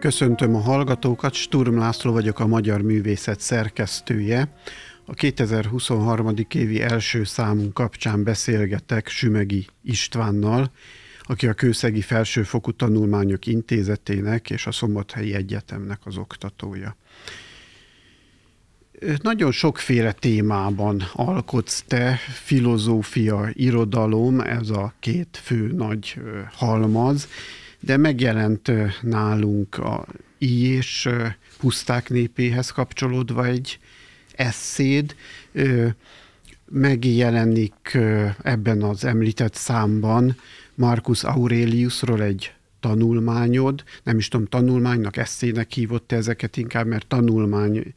Köszöntöm a hallgatókat, Sturm László vagyok a Magyar Művészet szerkesztője. A 2023. évi első számunk kapcsán beszélgetek Sümegi Istvánnal, aki a Kőszegi Felsőfokú Tanulmányok Intézetének és a Szombathelyi Egyetemnek az oktatója. Nagyon sokféle témában alkotsz te, filozófia, irodalom, ez a két fő nagy halmaz, de megjelent nálunk a I és puszták népéhez kapcsolódva egy eszéd, megjelenik ebben az említett számban Marcus Aureliusról egy tanulmányod, nem is tudom, tanulmánynak, eszének hívott ezeket inkább, mert tanulmány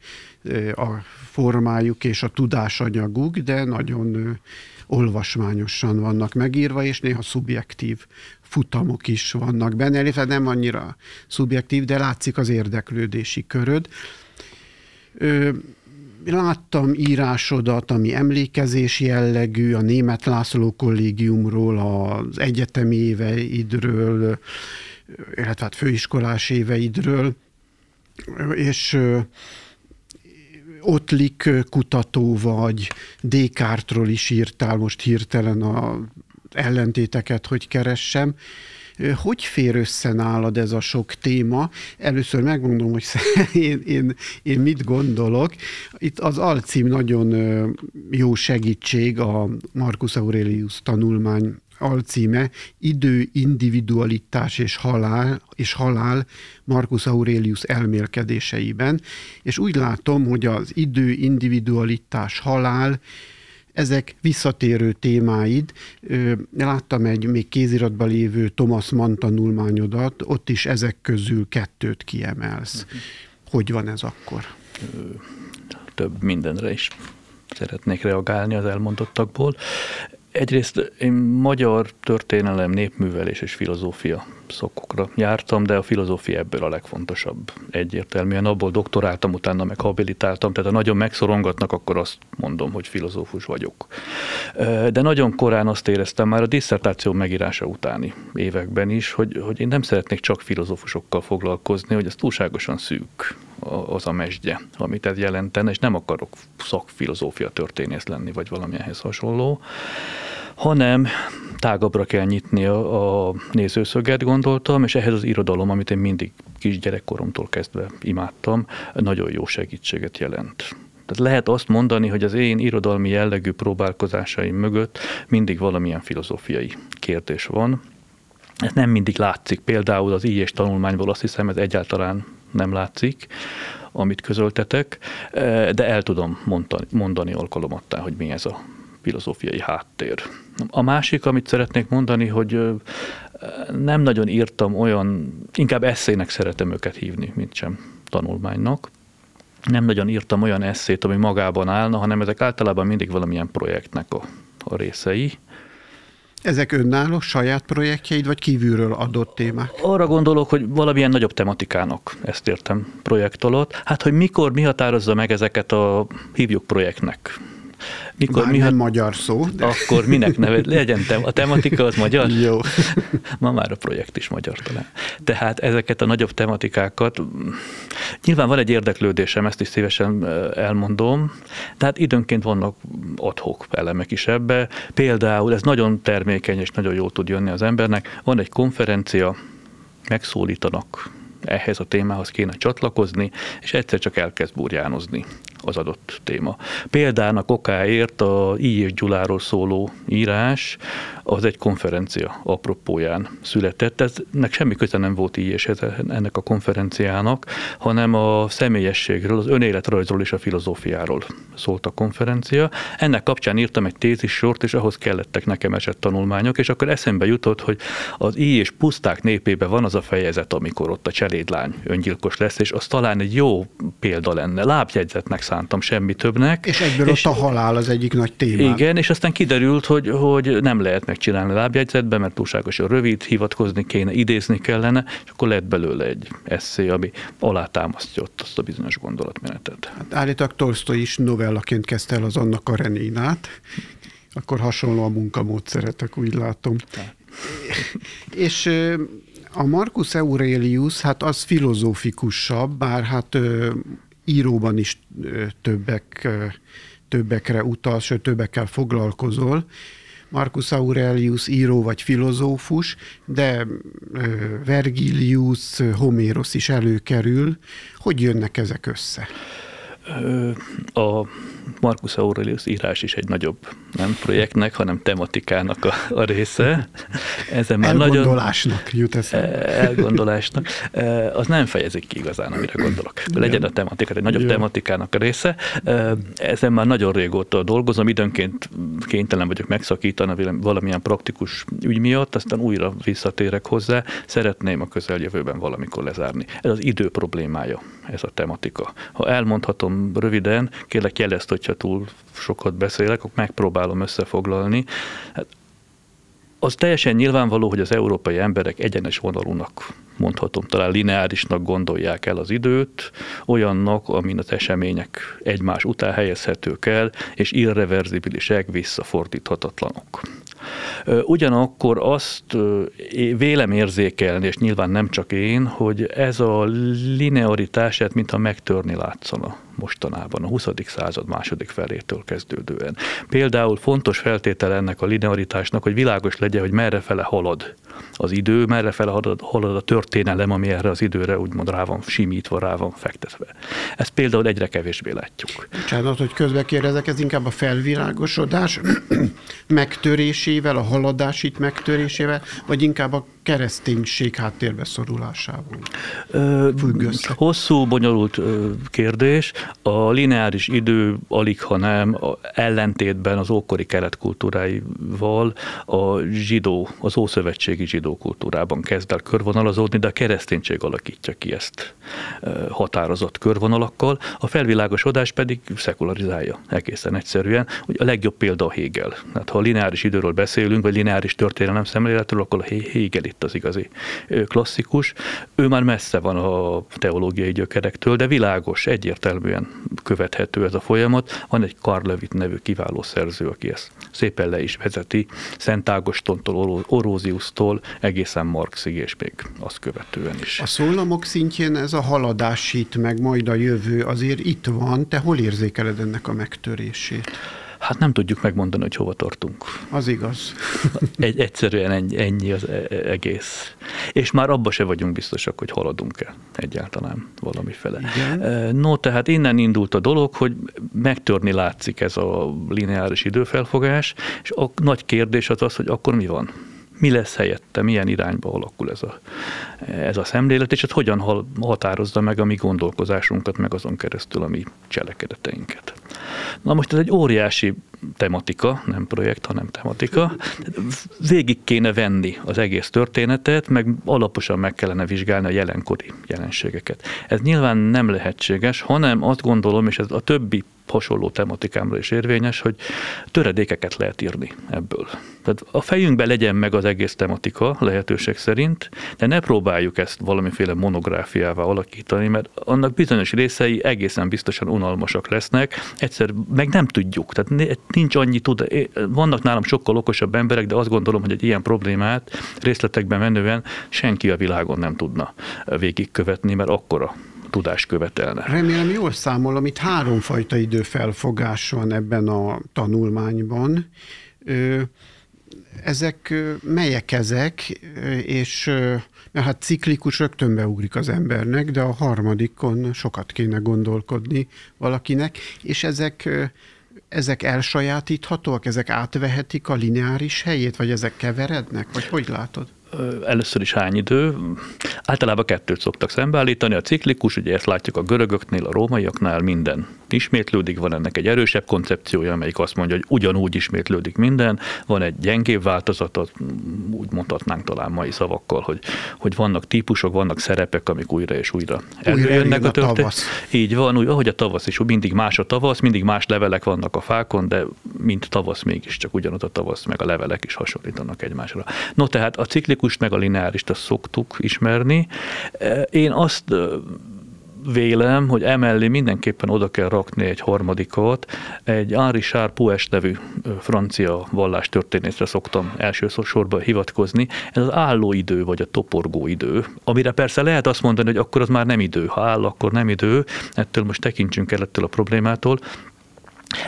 a formájuk és a tudásanyaguk, de nagyon olvasmányosan vannak megírva, és néha szubjektív futamok is vannak benne, illetve nem annyira szubjektív, de látszik az érdeklődési köröd. Ö, láttam írásodat, ami emlékezés jellegű, a Német László kollégiumról, az egyetemi éveidről, illetve hát főiskolás éveidről, és Ottlik kutató vagy, Descartesról is írtál most hirtelen a ellentéteket, hogy keressem. Hogy fér össze nálad ez a sok téma? Először megmondom, hogy én, én, én mit gondolok. Itt az alcím nagyon jó segítség, a Marcus Aurelius tanulmány alcíme Idő, individualitás és halál, és halál Marcus Aurelius elmélkedéseiben, és úgy látom, hogy az idő, individualitás, halál ezek visszatérő témáid. Láttam egy még kéziratban lévő Thomas Mann tanulmányodat, ott is ezek közül kettőt kiemelsz. Hogy van ez akkor? Több mindenre is szeretnék reagálni az elmondottakból. Egyrészt én magyar történelem, népművelés és filozófia szokokra jártam, de a filozófia ebből a legfontosabb egyértelműen. Abból doktoráltam, utána meg habilitáltam, tehát ha nagyon megszorongatnak, akkor azt mondom, hogy filozófus vagyok. De nagyon korán azt éreztem már a disszertáció megírása utáni években is, hogy, hogy én nem szeretnék csak filozófusokkal foglalkozni, hogy ez túlságosan szűk az a mesdje, amit ez jelentene, és nem akarok szakfilozófia történész lenni, vagy valamilyenhez hasonló hanem tágabbra kell nyitni a, a nézőszöget, gondoltam, és ehhez az irodalom, amit én mindig kisgyerekkoromtól kezdve imádtam, nagyon jó segítséget jelent. Tehát lehet azt mondani, hogy az én irodalmi jellegű próbálkozásaim mögött mindig valamilyen filozófiai kérdés van. Ez nem mindig látszik. Például az íj és tanulmányból azt hiszem, ez egyáltalán nem látszik, amit közöltetek, de el tudom mondani, mondani alkalomattá, hogy mi ez a filozófiai háttér. A másik, amit szeretnék mondani, hogy nem nagyon írtam olyan, inkább eszének szeretem őket hívni, mint sem tanulmánynak. Nem nagyon írtam olyan eszét, ami magában állna, hanem ezek általában mindig valamilyen projektnek a, a részei. Ezek önálló saját projektjeid, vagy kívülről adott témák? Arra gondolok, hogy valamilyen nagyobb tematikának ezt értem projekt alatt. Hát, hogy mikor, mi határozza meg ezeket a hívjuk projektnek mikor Bár mi nem magyar szó. De... Akkor minek neved? Legyen te, a tematika az magyar? Jó. Ma már a projekt is magyar talán. Tehát ezeket a nagyobb tematikákat, nyilván van egy érdeklődésem, ezt is szívesen elmondom, tehát időnként vannak adhok elemek is ebbe. Például ez nagyon termékeny és nagyon jól tud jönni az embernek. Van egy konferencia, megszólítanak ehhez a témához kéne csatlakozni, és egyszer csak elkezd burjánozni az adott téma. Példának okáért a I. és Gyuláról szóló írás az egy konferencia apropóján született. Eznek semmi köze nem volt így és ennek a konferenciának, hanem a személyességről, az önéletrajzról és a filozófiáról szólt a konferencia. Ennek kapcsán írtam egy tézissort, és ahhoz kellettek nekem esett tanulmányok, és akkor eszembe jutott, hogy az I és puszták népében van az a fejezet, amikor ott a cselédlány öngyilkos lesz, és az talán egy jó példa lenne. Lábjegyzetnek szántam semmi többnek. És egyből és ott a halál az egyik nagy téma. Igen, és aztán kiderült, hogy, hogy nem lehet megcsinálni lábjegyzetben, mert túlságosan rövid, hivatkozni kéne, idézni kellene, és akkor lehet belőle egy eszé, ami alátámasztja ott azt a bizonyos gondolatmenetet. Hát állítólag Tolstoy is novellaként kezdte el az Anna Kareninát, akkor hasonló a munkamódszeretek, úgy látom. És A Marcus Aurelius, hát az filozófikusabb, bár hát ö, íróban is ö, többek, ö, többekre utal, sőt többekkel foglalkozol. Marcus Aurelius író vagy filozófus, de Vergilius, Homérosz is előkerül. Hogy jönnek ezek össze? A Marcus Aurelius írás is egy nagyobb nem projektnek, hanem tematikának a, a része. Ezen már elgondolásnak nagyon, jut eszembe. Elgondolásnak. Az nem fejezik ki igazán, amire gondolok. Legyen a tematika, egy nagyobb Jó. tematikának a része. Ezen már nagyon régóta dolgozom, időnként kénytelen vagyok megszakítani valamilyen praktikus ügy miatt, aztán újra visszatérek hozzá. Szeretném a közeljövőben valamikor lezárni. Ez az idő problémája, ez a tematika. Ha elmondhatom röviden, kérlek jelezd, hogyha túl sokat beszélek, akkor megpróbálom összefoglalni. Hát az teljesen nyilvánvaló, hogy az európai emberek egyenes vonalúnak mondhatom, talán lineárisnak gondolják el az időt, olyannak, amin az események egymás után helyezhetők el, és irreverzibilisek, visszafordíthatatlanok. Ugyanakkor azt vélem érzékelni, és nyilván nem csak én, hogy ez a linearitását mintha megtörni látszana mostanában, a 20. század második felétől kezdődően. Például fontos feltétel ennek a linearitásnak, hogy világos legyen, hogy merre fele halad az idő, merre fele halad, a történelem, ami erre az időre úgymond rá van simítva, rá van fektetve. Ezt például egyre kevésbé látjuk. Bocsánat, hogy közbe kérdezek, ez inkább a felvilágosodás megtörésével, a haladásit megtörésével, vagy inkább a kereszténység háttérbe szorulásával függ össze? Hosszú, bonyolult kérdés. A lineáris idő alig, ha nem ellentétben az ókori keletkultúráival a zsidó, az ószövetségi zsidó kultúrában kezd el körvonalazódni, de a kereszténység alakítja ki ezt határozott körvonalakkal. A felvilágosodás pedig szekularizálja egészen egyszerűen. Hogy a legjobb példa a Hegel. Hát, ha a lineáris időről beszélünk, vagy lineáris történelem szemléletről, akkor a Hegel itt az igazi klasszikus. Ő már messze van a teológiai gyökerektől, de világos, egyértelműen követhető ez a folyamat. Van egy Karl Levitt nevű kiváló szerző, aki ezt szépen le is vezeti, Szent Ágostontól, Oróziusztól egészen Marxig, és még azt követően is. A szólamok szintjén ez a haladás itt, meg majd a jövő azért itt van. Te hol érzékeled ennek a megtörését? Hát nem tudjuk megmondani, hogy hova tartunk. Az igaz. Egy, egyszerűen ennyi, ennyi az e, e, egész. És már abba se vagyunk biztosak, hogy haladunk-e egyáltalán valamifele. Igen. No, tehát innen indult a dolog, hogy megtörni látszik ez a lineáris időfelfogás, és a nagy kérdés az az, hogy akkor mi van? Mi lesz helyette, milyen irányba alakul ez a, ez a szemlélet, és ez hogyan határozza meg a mi gondolkozásunkat, meg azon keresztül a mi cselekedeteinket. Na most ez egy óriási tematika, nem projekt, hanem tematika. Végig kéne venni az egész történetet, meg alaposan meg kellene vizsgálni a jelenkori jelenségeket. Ez nyilván nem lehetséges, hanem azt gondolom, és ez a többi hasonló tematikámra is érvényes, hogy töredékeket lehet írni ebből. Tehát a fejünkben legyen meg az egész tematika lehetőség szerint, de ne próbáljuk ezt valamiféle monográfiává alakítani, mert annak bizonyos részei egészen biztosan unalmasak lesznek, egyszer meg nem tudjuk, tehát nincs annyi tud, vannak nálam sokkal okosabb emberek, de azt gondolom, hogy egy ilyen problémát részletekben menően senki a világon nem tudna végigkövetni, mert akkora tudást követelne. Remélem jól számolom, itt háromfajta időfelfogás van ebben a tanulmányban. Ezek melyek ezek, és hát ciklikus rögtön beugrik az embernek, de a harmadikon sokat kéne gondolkodni valakinek, és ezek ezek elsajátíthatóak, ezek átvehetik a lineáris helyét, vagy ezek keverednek, vagy hogy látod? Először is hány idő. Általában kettőt szoktak szembeállítani. A ciklikus, ugye ezt látjuk a görögöknél, a rómaiaknál minden ismétlődik, van ennek egy erősebb koncepciója, amelyik azt mondja, hogy ugyanúgy ismétlődik minden, van egy gyengébb változat, úgy mondhatnánk talán mai szavakkal, hogy, hogy vannak típusok, vannak szerepek, amik újra és újra előjönnek a, történet. Így van, úgy, ahogy a tavasz is, mindig más a tavasz, mindig más levelek vannak a fákon, de mint tavasz mégiscsak ugyanaz a tavasz, meg a levelek is hasonlítanak egymásra. No, tehát a ciklikus ciklikust, meg a lineárist azt szoktuk ismerni. Én azt vélem, hogy emellé mindenképpen oda kell rakni egy harmadikot. Egy Henri Charles Pues nevű francia vallástörténészre szoktam első sorban hivatkozni. Ez az állóidő, vagy a toporgó idő, amire persze lehet azt mondani, hogy akkor az már nem idő. Ha áll, akkor nem idő. Ettől most tekintsünk el ettől a problémától.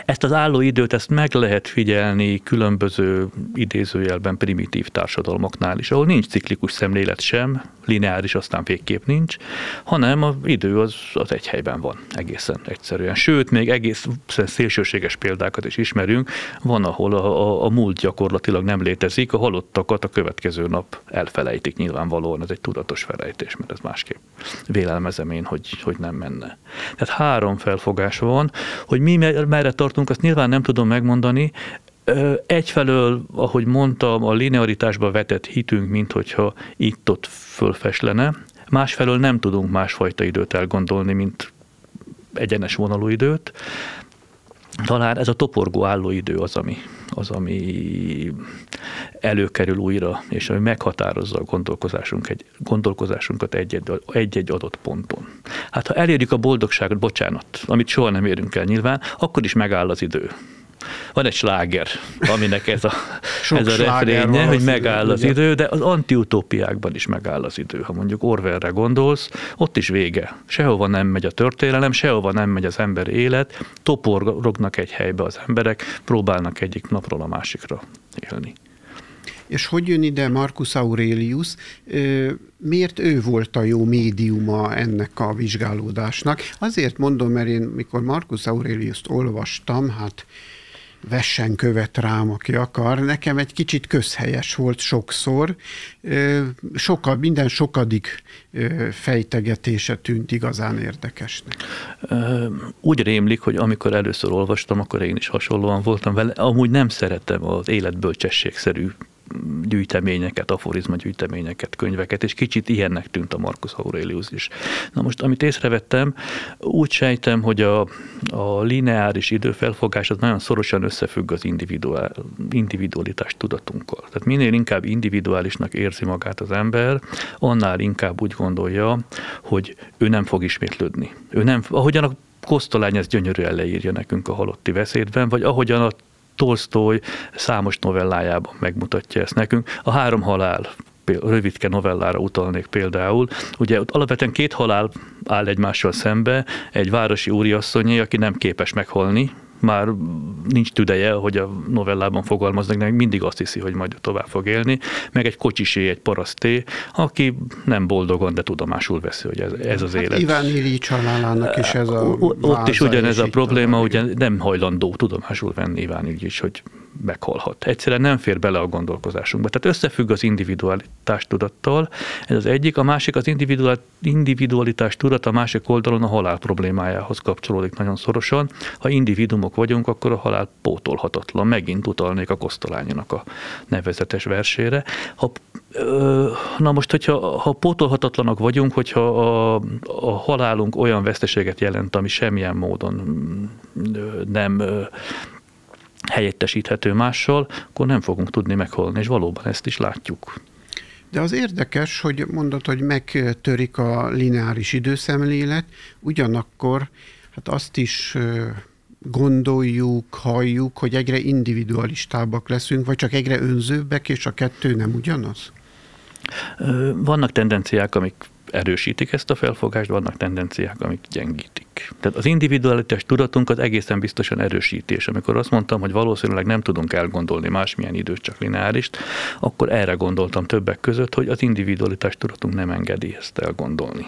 Ezt az álló időt, ezt meg lehet figyelni különböző idézőjelben primitív társadalmaknál is, ahol nincs ciklikus szemlélet sem, lineáris aztán végképp nincs, hanem az idő az, az egy helyben van egészen egyszerűen. Sőt, még egész szélsőséges példákat is ismerünk, van, ahol a, a, a múlt gyakorlatilag nem létezik, a halottakat a következő nap elfelejtik nyilvánvalóan, ez egy tudatos felejtés, mert ez másképp vélelmezem én, hogy, hogy nem menne. Tehát három felfogás van, hogy mi merre tartunk, azt nyilván nem tudom megmondani, Egyfelől, ahogy mondtam, a linearitásba vetett hitünk, mint hogyha itt-ott fölfeslene, másfelől nem tudunk másfajta időt elgondolni, mint egyenes vonalú időt. Talán ez a toporgó álló idő az, ami, az, ami előkerül újra, és ami meghatározza a gondolkozásunk egy, gondolkozásunkat egy-egy, egy-egy adott ponton. Hát ha elérjük a boldogságot, bocsánat, amit soha nem érünk el nyilván, akkor is megáll az idő. Van egy sláger, aminek ez a, ez a refrénye, hogy megáll az idő, de az antiutópiákban is megáll az idő. Ha mondjuk Orwellre gondolsz, ott is vége. Sehova nem megy a történelem, sehova nem megy az ember élet, toporognak egy helybe az emberek, próbálnak egyik napról a másikra élni. És hogy jön ide Marcus Aurelius? Miért ő volt a jó médiuma ennek a vizsgálódásnak? Azért mondom, mert én mikor Marcus Aurelius-t olvastam, hát vessen követ rám, aki akar. Nekem egy kicsit közhelyes volt sokszor. Soka, minden sokadik fejtegetése tűnt igazán érdekesnek. Úgy rémlik, hogy amikor először olvastam, akkor én is hasonlóan voltam vele. Amúgy nem szeretem az életbölcsességszerű gyűjteményeket, aforizma gyűjteményeket, könyveket, és kicsit ilyennek tűnt a Marcus Aurelius is. Na most, amit észrevettem, úgy sejtem, hogy a, a lineáris időfelfogás az nagyon szorosan összefügg az individuál, individualitás tudatunkkal. Tehát minél inkább individuálisnak érzi magát az ember, annál inkább úgy gondolja, hogy ő nem fog ismétlődni. Ő nem, ahogyan a Kosztolány ezt gyönyörűen leírja nekünk a halotti beszédben, vagy ahogyan a Tolstoy számos novellájában megmutatja ezt nekünk. A három halál rövidke novellára utalnék például. Ugye ott alapvetően két halál áll egymással szembe, egy városi úriasszonyé, aki nem képes meghalni, már nincs tüdeje, hogy a novellában fogalmaznak, meg mindig azt hiszi, hogy majd tovább fog élni, meg egy kocsisé, egy paraszté, aki nem boldogan, de tudomásul veszi, hogy ez, ez az hát élet. Iván Ilics halálának is ez a Ott is ugyanez a probléma, ugye nem hajlandó tudomásul venni Iván Ilics, hogy meghalhat. Egyszerűen nem fér bele a gondolkozásunkba. Tehát összefügg az individualitás tudattal, ez az egyik, a másik az individualitás tudat a másik oldalon a halál problémájához kapcsolódik nagyon szorosan. Ha individumok vagyunk, akkor a halál pótolhatatlan. Megint utalnék a Kosztolányinak a nevezetes versére. Ha Na most, hogyha ha pótolhatatlanak vagyunk, hogyha a, a halálunk olyan veszteséget jelent, ami semmilyen módon nem helyettesíthető mással, akkor nem fogunk tudni meghalni, és valóban ezt is látjuk. De az érdekes, hogy mondod, hogy megtörik a lineáris időszemlélet, ugyanakkor hát azt is gondoljuk, halljuk, hogy egyre individualistábbak leszünk, vagy csak egyre önzőbbek, és a kettő nem ugyanaz? Vannak tendenciák, amik erősítik ezt a felfogást, vannak tendenciák, amik gyengítik. Tehát az individualitás tudatunkat egészen biztosan erősíti, és amikor azt mondtam, hogy valószínűleg nem tudunk elgondolni másmilyen időt, csak lineárist, akkor erre gondoltam többek között, hogy az individualitás tudatunk nem engedi ezt elgondolni.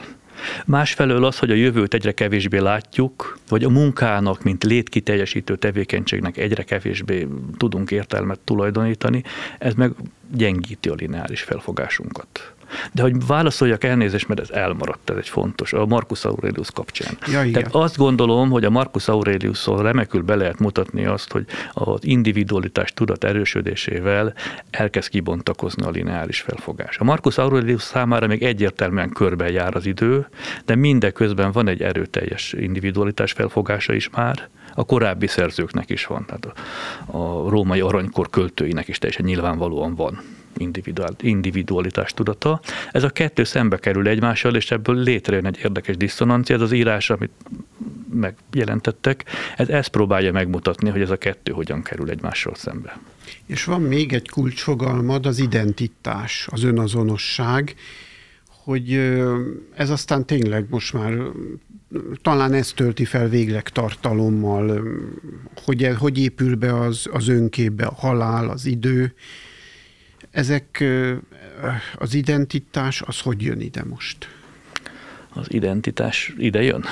Másfelől az, hogy a jövőt egyre kevésbé látjuk, vagy a munkának, mint létkiteljesítő tevékenységnek egyre kevésbé tudunk értelmet tulajdonítani, ez meg gyengíti a lineáris felfogásunkat. De hogy válaszoljak elnézést, mert ez elmaradt, ez egy fontos, a Marcus Aurelius kapcsán. Ja, igen. Tehát azt gondolom, hogy a Marcus Aurelius-szól remekül be lehet mutatni azt, hogy az individualitás tudat erősödésével elkezd kibontakozni a lineáris felfogás. A Marcus Aurelius számára még egyértelműen körbe jár az idő, de mindeközben van egy erőteljes individualitás felfogása is már, a korábbi szerzőknek is van, tehát a, a római aranykor költőinek is teljesen nyilvánvalóan van individualitás tudata. Ez a kettő szembe kerül egymással, és ebből létrejön egy érdekes diszonancia. Ez az írás, amit megjelentettek, ez ezt próbálja megmutatni, hogy ez a kettő hogyan kerül egymással szembe. És van még egy kulcsfogalmad, az identitás, az önazonosság, hogy ez aztán tényleg most már talán ez tölti fel végleg tartalommal, hogy, hogy épül be az, az önképbe a halál, az idő. Ezek az identitás, az hogy jön ide most? Az identitás ide jön?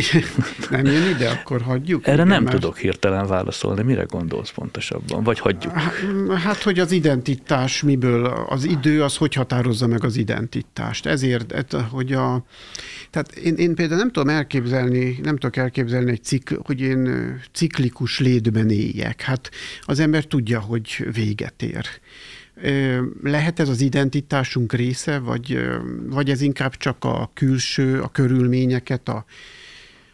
nem jön ide, akkor hagyjuk? Erre nem mert... tudok hirtelen válaszolni. Mire gondolsz pontosabban? Vagy hagyjuk? Hát, hogy az identitás miből, az idő az hogy határozza meg az identitást. Ezért, hogy a... Tehát én, én például nem tudom elképzelni, nem tudok elképzelni egy cikl, hogy én ciklikus létben éljek. Hát az ember tudja, hogy véget ér. Lehet ez az identitásunk része, vagy, vagy ez inkább csak a külső, a körülményeket, a,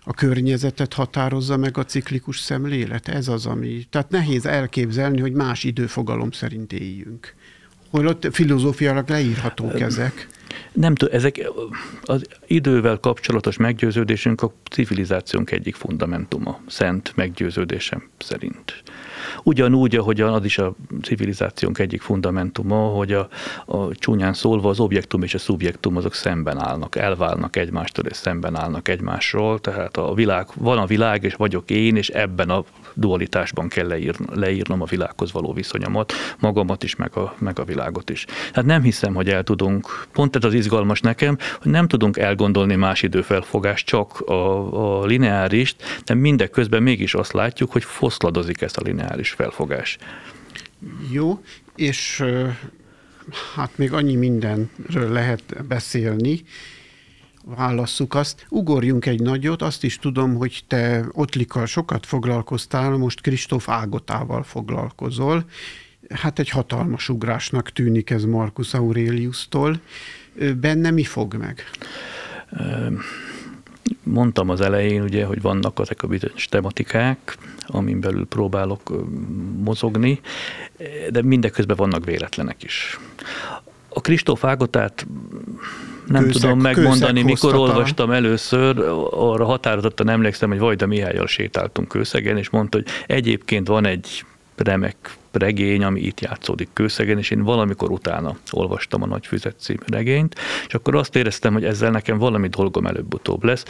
a környezetet határozza meg a ciklikus szemlélet? Ez az, ami... Tehát nehéz elképzelni, hogy más időfogalom szerint éljünk. Holott filozófiailag leírhatók ezek. Nem tudom, ezek az idővel kapcsolatos meggyőződésünk a civilizációnk egyik fundamentuma, szent meggyőződésem szerint. Ugyanúgy, ahogyan az is a civilizációnk egyik fundamentuma, hogy a, a csúnyán szólva az objektum és a szubjektum azok szemben állnak, elválnak egymástól és szemben állnak egymásról, tehát a világ, van a világ és vagyok én, és ebben a dualitásban kell leír, leírnom a világhoz való viszonyomat, magamat is, meg a, meg a világot is. Hát nem hiszem, hogy el tudunk, pont ez az izgalmas nekem, hogy nem tudunk elgondolni más időfelfogást, csak a, a lineárist, de mindeközben mégis azt látjuk, hogy foszladozik ez a lineáris felfogás. Jó, és hát még annyi mindenről lehet beszélni, válasszuk azt. Ugorjunk egy nagyot, azt is tudom, hogy te Ottlikkal sokat foglalkoztál, most Kristóf Ágotával foglalkozol. Hát egy hatalmas ugrásnak tűnik ez Marcus Aurelius-tól. Benne mi fog meg? Mondtam az elején, ugye, hogy vannak ezek a bizonyos tematikák, amin belül próbálok mozogni, de mindeközben vannak véletlenek is. A Kristóf Ágotát nem kőszeg, tudom megmondani, mikor olvastam először, arra határozottan emlékszem, hogy Vajda Mihályal sétáltunk Kőszegen, és mondta, hogy egyébként van egy remek regény, ami itt játszódik Kőszegen, és én valamikor utána olvastam a Nagy Füzet című regényt, és akkor azt éreztem, hogy ezzel nekem valami dolgom előbb-utóbb lesz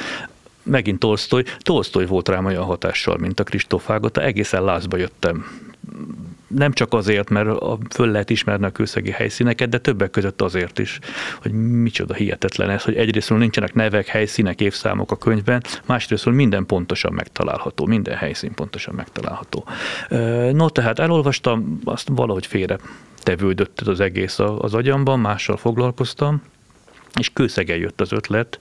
megint Tolstoy. Tolstoy volt rám olyan hatással, mint a Kristóf Ágota. Egészen lázba jöttem nem csak azért, mert föl lehet ismerni a kőszegi helyszíneket, de többek között azért is, hogy micsoda hihetetlen ez, hogy egyrésztről nincsenek nevek, helyszínek, évszámok a könyvben, másrésztről minden pontosan megtalálható, minden helyszín pontosan megtalálható. No, tehát elolvastam, azt valahogy félre tevődött az egész az agyamban, mással foglalkoztam, és kőszegen jött az ötlet.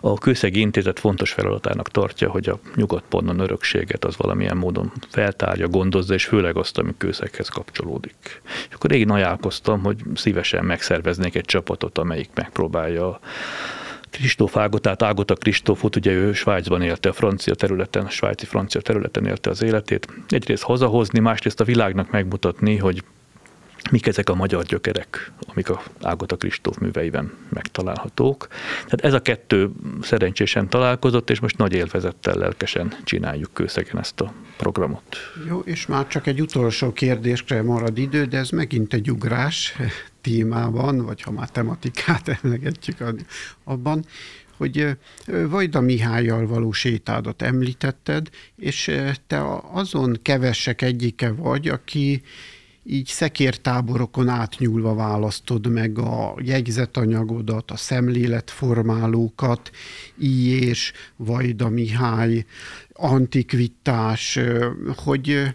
A kőszegi intézet fontos feladatának tartja, hogy a nyugatponnon örökséget az valamilyen módon feltárja, gondozza, és főleg azt, ami kőszeghez kapcsolódik. És akkor én ajánlkoztam, hogy szívesen megszerveznék egy csapatot, amelyik megpróbálja Kristóf Ágotát, Ágota Kristófot, ugye ő Svájcban élte a francia területen, a svájci francia területen élte az életét. Egyrészt hazahozni, másrészt a világnak megmutatni, hogy mik ezek a magyar gyökerek, amik a Ágota Kristóf műveiben megtalálhatók. Tehát ez a kettő szerencsésen találkozott, és most nagy élvezettel, lelkesen csináljuk kőszegen ezt a programot. Jó, és már csak egy utolsó kérdésre marad idő, de ez megint egy ugrás témában, vagy ha már tematikát emlegetjük abban, hogy Vajda Mihályjal való sétádat említetted, és te azon kevesek egyike vagy, aki így szekértáborokon átnyúlva választod meg a jegyzetanyagodat, a szemléletformálókat, és Vajda Mihály, antikvitás, hogy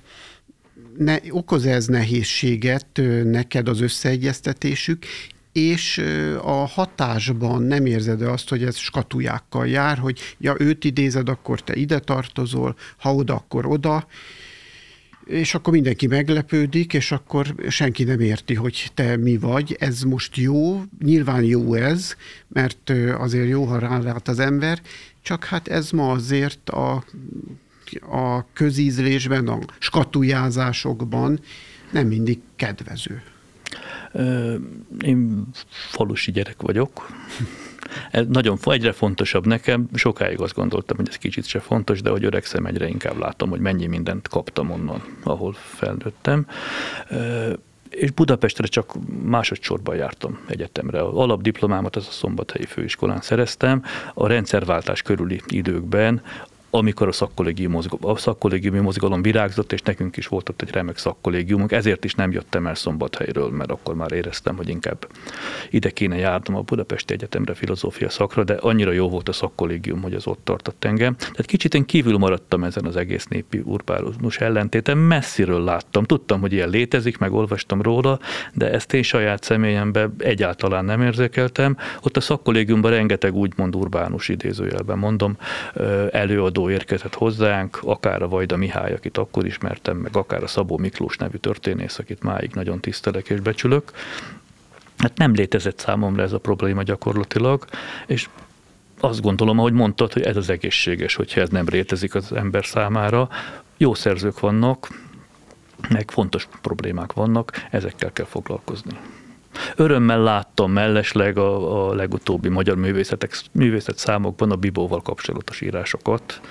ne, okoz ez nehézséget neked az összeegyeztetésük, és a hatásban nem érzed azt, hogy ez skatujákkal jár, hogy ja, őt idézed, akkor te ide tartozol, ha oda, akkor oda, és akkor mindenki meglepődik, és akkor senki nem érti, hogy te mi vagy. Ez most jó, nyilván jó ez, mert azért jó, ha rálát az ember, csak hát ez ma azért a, a közízlésben, a skatujázásokban nem mindig kedvező. Én falusi gyerek vagyok. Ez nagyon egyre fontosabb nekem. Sokáig azt gondoltam, hogy ez kicsit se fontos, de hogy öregszem, egyre inkább látom, hogy mennyi mindent kaptam onnan, ahol felnőttem és Budapestre csak másodszorban jártam egyetemre. A alapdiplomámat az a Szombathelyi Főiskolán szereztem. A rendszerváltás körüli időkben amikor a szakkollégium, mozgalom, a szakkollégiumi mozgalom virágzott, és nekünk is volt ott egy remek szakkollégiumunk, ezért is nem jöttem el Szombathelyről, mert akkor már éreztem, hogy inkább ide kéne járnom a Budapesti Egyetemre filozófia szakra, de annyira jó volt a szakkollégium, hogy az ott tartott engem. Tehát kicsit én kívül maradtam ezen az egész népi urbánus ellentéten, messziről láttam, tudtam, hogy ilyen létezik, meg olvastam róla, de ezt én saját személyemben egyáltalán nem érzékeltem. Ott a szakkollégiumban rengeteg úgymond urbánus idézőjelben mondom, előadó előadó érkezett hozzánk, akár a Vajda Mihály, akit akkor ismertem, meg akár a Szabó Miklós nevű történész, akit máig nagyon tisztelek és becsülök. Hát nem létezett számomra ez a probléma gyakorlatilag, és azt gondolom, ahogy mondtad, hogy ez az egészséges, hogyha ez nem létezik az ember számára. Jó szerzők vannak, meg fontos problémák vannak, ezekkel kell foglalkozni. Örömmel láttam mellesleg a, a legutóbbi magyar művészetek, művészet számokban a Bibóval kapcsolatos írásokat,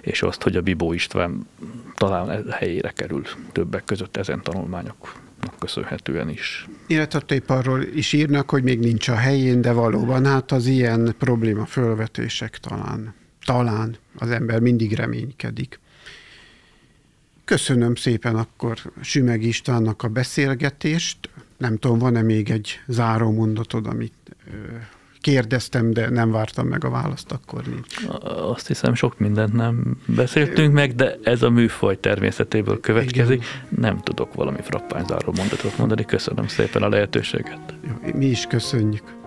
és azt, hogy a Bibó István talán helyére kerül többek között ezen tanulmányok köszönhetően is. Illetve arról is írnak, hogy még nincs a helyén, de valóban hát az ilyen probléma fölvetések talán, talán az ember mindig reménykedik. Köszönöm szépen akkor Sümeg Istvánnak a beszélgetést nem tudom, van-e még egy záró mondatod, amit kérdeztem, de nem vártam meg a választ, akkor nincs. Azt hiszem, sok mindent nem beszéltünk meg, de ez a műfaj természetéből következik. Igen. Nem tudok valami frappány záró mondatot mondani. Köszönöm szépen a lehetőséget. Jó, mi is köszönjük.